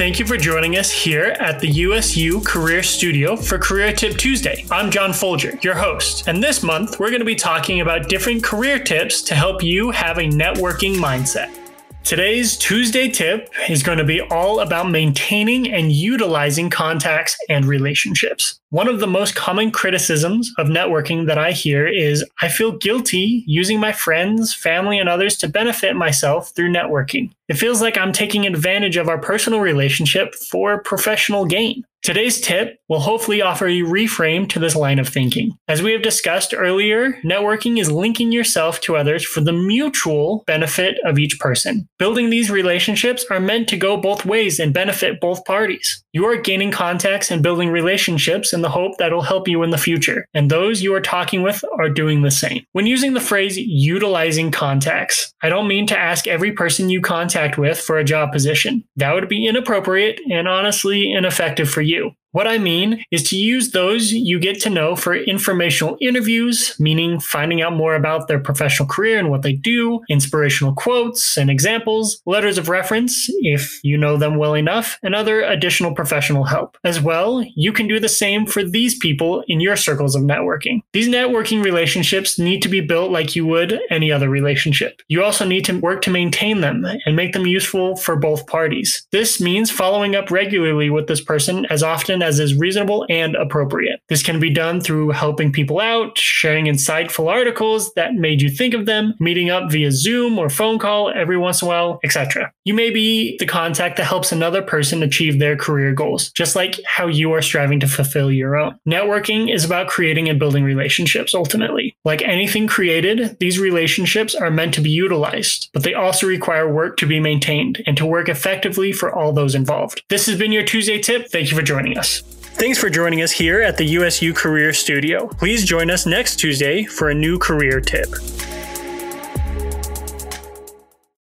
Thank you for joining us here at the USU Career Studio for Career Tip Tuesday. I'm John Folger, your host, and this month we're going to be talking about different career tips to help you have a networking mindset. Today's Tuesday tip is going to be all about maintaining and utilizing contacts and relationships. One of the most common criticisms of networking that I hear is I feel guilty using my friends, family, and others to benefit myself through networking. It feels like I'm taking advantage of our personal relationship for professional gain. Today's tip will hopefully offer you reframe to this line of thinking. As we have discussed earlier, networking is linking yourself to others for the mutual benefit of each person. Building these relationships are meant to go both ways and benefit both parties. You are gaining contacts and building relationships in the hope that will help you in the future, and those you are talking with are doing the same. When using the phrase utilizing contacts, I don't mean to ask every person you contact with for a job position. That would be inappropriate and honestly ineffective for you. What I mean is to use those you get to know for informational interviews, meaning finding out more about their professional career and what they do, inspirational quotes and examples, letters of reference if you know them well enough, and other additional professional help. As well, you can do the same for these people in your circles of networking. These networking relationships need to be built like you would any other relationship. You also need to work to maintain them and make them useful for both parties. This means following up regularly with this person as often as is reasonable and appropriate. This can be done through helping people out, sharing insightful articles that made you think of them, meeting up via Zoom or phone call every once in a while, etc. You may be the contact that helps another person achieve their career goals, just like how you are striving to fulfill your own. Networking is about creating and building relationships ultimately. Like anything created, these relationships are meant to be utilized, but they also require work to be maintained and to work effectively for all those involved. This has been your Tuesday tip. Thank you for joining us. Thanks for joining us here at the USU Career Studio. Please join us next Tuesday for a new career tip.